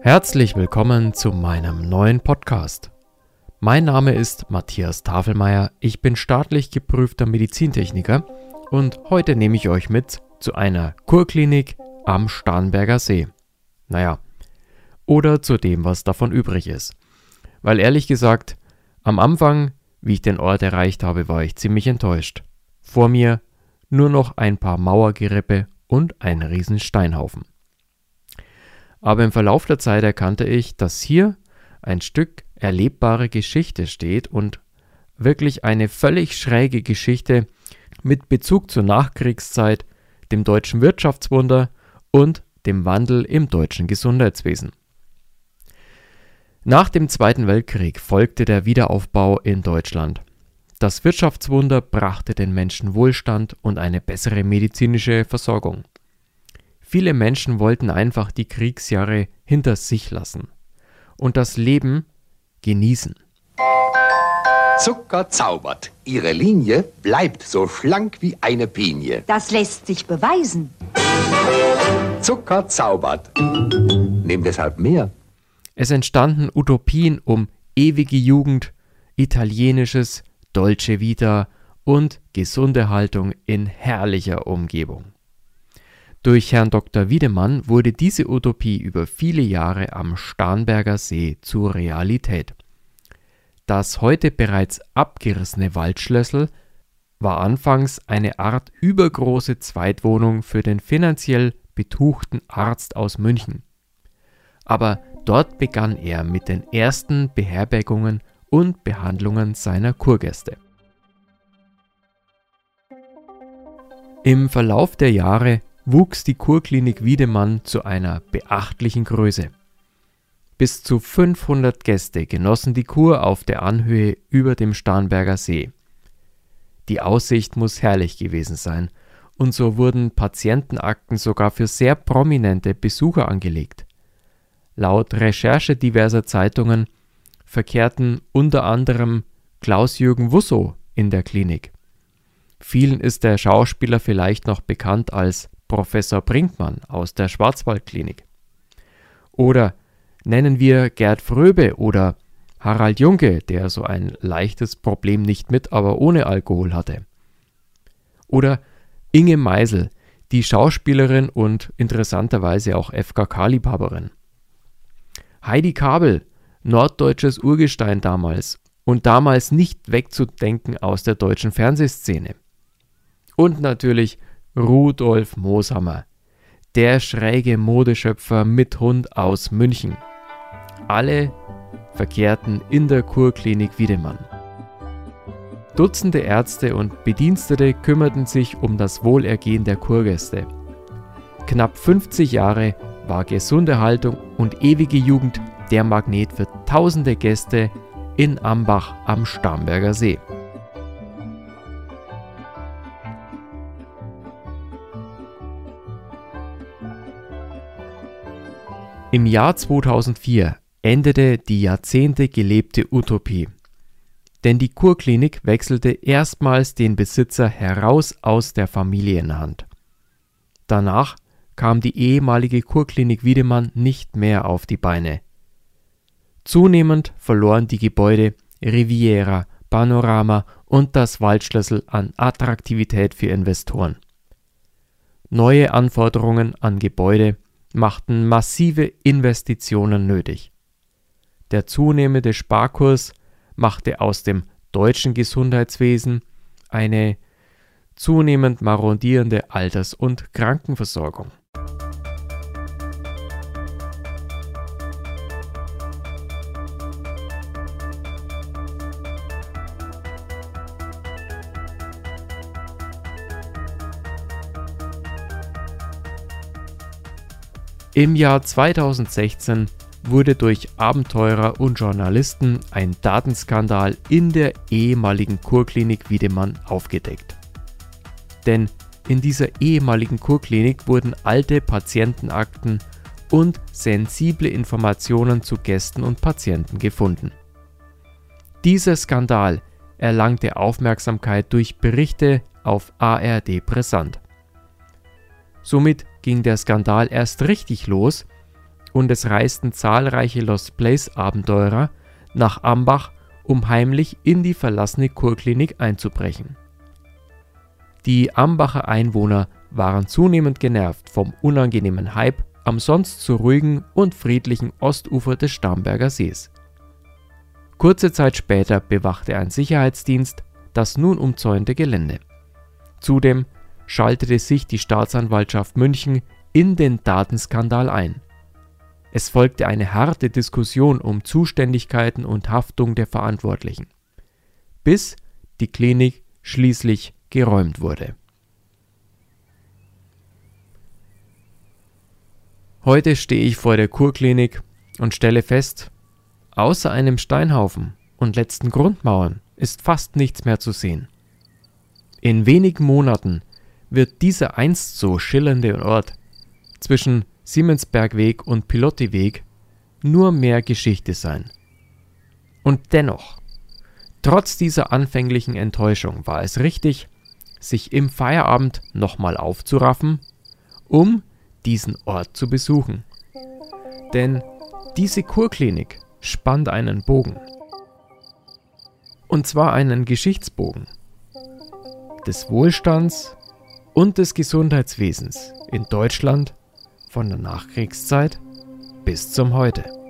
Herzlich willkommen zu meinem neuen Podcast. Mein Name ist Matthias Tafelmeier, ich bin staatlich geprüfter Medizintechniker und heute nehme ich euch mit zu einer Kurklinik am Starnberger See. Naja, oder zu dem, was davon übrig ist. Weil ehrlich gesagt, am Anfang, wie ich den Ort erreicht habe, war ich ziemlich enttäuscht. Vor mir nur noch ein paar Mauergerippe und ein riesen Steinhaufen. Aber im Verlauf der Zeit erkannte ich, dass hier ein Stück erlebbare Geschichte steht und wirklich eine völlig schräge Geschichte mit Bezug zur Nachkriegszeit, dem deutschen Wirtschaftswunder und dem Wandel im deutschen Gesundheitswesen. Nach dem Zweiten Weltkrieg folgte der Wiederaufbau in Deutschland. Das Wirtschaftswunder brachte den Menschen Wohlstand und eine bessere medizinische Versorgung. Viele Menschen wollten einfach die Kriegsjahre hinter sich lassen und das Leben genießen. Zucker zaubert. Ihre Linie bleibt so schlank wie eine Pinie. Das lässt sich beweisen. Zucker zaubert. Nehm deshalb mehr. Es entstanden Utopien um ewige Jugend, italienisches Dolce Vita und gesunde Haltung in herrlicher Umgebung. Durch Herrn Dr. Wiedemann wurde diese Utopie über viele Jahre am Starnberger See zur Realität. Das heute bereits abgerissene Waldschlössel war anfangs eine Art übergroße Zweitwohnung für den finanziell betuchten Arzt aus München. Aber dort begann er mit den ersten Beherbergungen und Behandlungen seiner Kurgäste. Im Verlauf der Jahre wuchs die Kurklinik Wiedemann zu einer beachtlichen Größe. Bis zu 500 Gäste genossen die Kur auf der Anhöhe über dem Starnberger See. Die Aussicht muss herrlich gewesen sein, und so wurden Patientenakten sogar für sehr prominente Besucher angelegt. Laut Recherche diverser Zeitungen verkehrten unter anderem Klaus-Jürgen Wussow in der Klinik. Vielen ist der Schauspieler vielleicht noch bekannt als Professor Brinkmann aus der Schwarzwaldklinik. Oder nennen wir Gerd Fröbe oder Harald Junke, der so ein leichtes Problem nicht mit, aber ohne Alkohol hatte. Oder Inge Meisel, die Schauspielerin und interessanterweise auch FKK-Liebhaberin. Heidi Kabel, norddeutsches Urgestein damals und damals nicht wegzudenken aus der deutschen Fernsehszene. Und natürlich Rudolf Mooshammer, der schräge Modeschöpfer mit Hund aus München. Alle verkehrten in der Kurklinik Wiedemann. Dutzende Ärzte und Bedienstete kümmerten sich um das Wohlergehen der Kurgäste. Knapp 50 Jahre war gesunde Haltung und ewige Jugend der Magnet für tausende Gäste in Ambach am Starnberger See. Im Jahr 2004 endete die Jahrzehnte gelebte Utopie. Denn die Kurklinik wechselte erstmals den Besitzer heraus aus der Familienhand. Danach kam die ehemalige Kurklinik Wiedemann nicht mehr auf die Beine. Zunehmend verloren die Gebäude Riviera, Panorama und das Waldschlüssel an Attraktivität für Investoren. Neue Anforderungen an Gebäude machten massive Investitionen nötig. Der zunehmende Sparkurs machte aus dem deutschen Gesundheitswesen eine zunehmend marodierende Alters- und Krankenversorgung. Im Jahr 2016 wurde durch Abenteurer und Journalisten ein Datenskandal in der ehemaligen Kurklinik Wiedemann aufgedeckt. Denn in dieser ehemaligen Kurklinik wurden alte Patientenakten und sensible Informationen zu Gästen und Patienten gefunden. Dieser Skandal erlangte Aufmerksamkeit durch Berichte auf ARD Brisant. Somit ging der Skandal erst richtig los, und es reisten zahlreiche Lost Place-Abenteurer nach Ambach, um heimlich in die verlassene Kurklinik einzubrechen. Die Ambacher Einwohner waren zunehmend genervt vom unangenehmen Hype am sonst so ruhigen und friedlichen Ostufer des Starnberger Sees. Kurze Zeit später bewachte ein Sicherheitsdienst das nun umzäunte Gelände. Zudem schaltete sich die Staatsanwaltschaft München in den Datenskandal ein. Es folgte eine harte Diskussion um Zuständigkeiten und Haftung der Verantwortlichen, bis die Klinik schließlich geräumt wurde. Heute stehe ich vor der Kurklinik und stelle fest, außer einem Steinhaufen und letzten Grundmauern ist fast nichts mehr zu sehen. In wenigen Monaten wird dieser einst so schillernde Ort zwischen Siemensbergweg und Pilottiweg nur mehr Geschichte sein. Und dennoch, trotz dieser anfänglichen Enttäuschung war es richtig, sich im Feierabend nochmal aufzuraffen, um diesen Ort zu besuchen. Denn diese Kurklinik spannt einen Bogen. Und zwar einen Geschichtsbogen des Wohlstands und des Gesundheitswesens in Deutschland von der Nachkriegszeit bis zum Heute.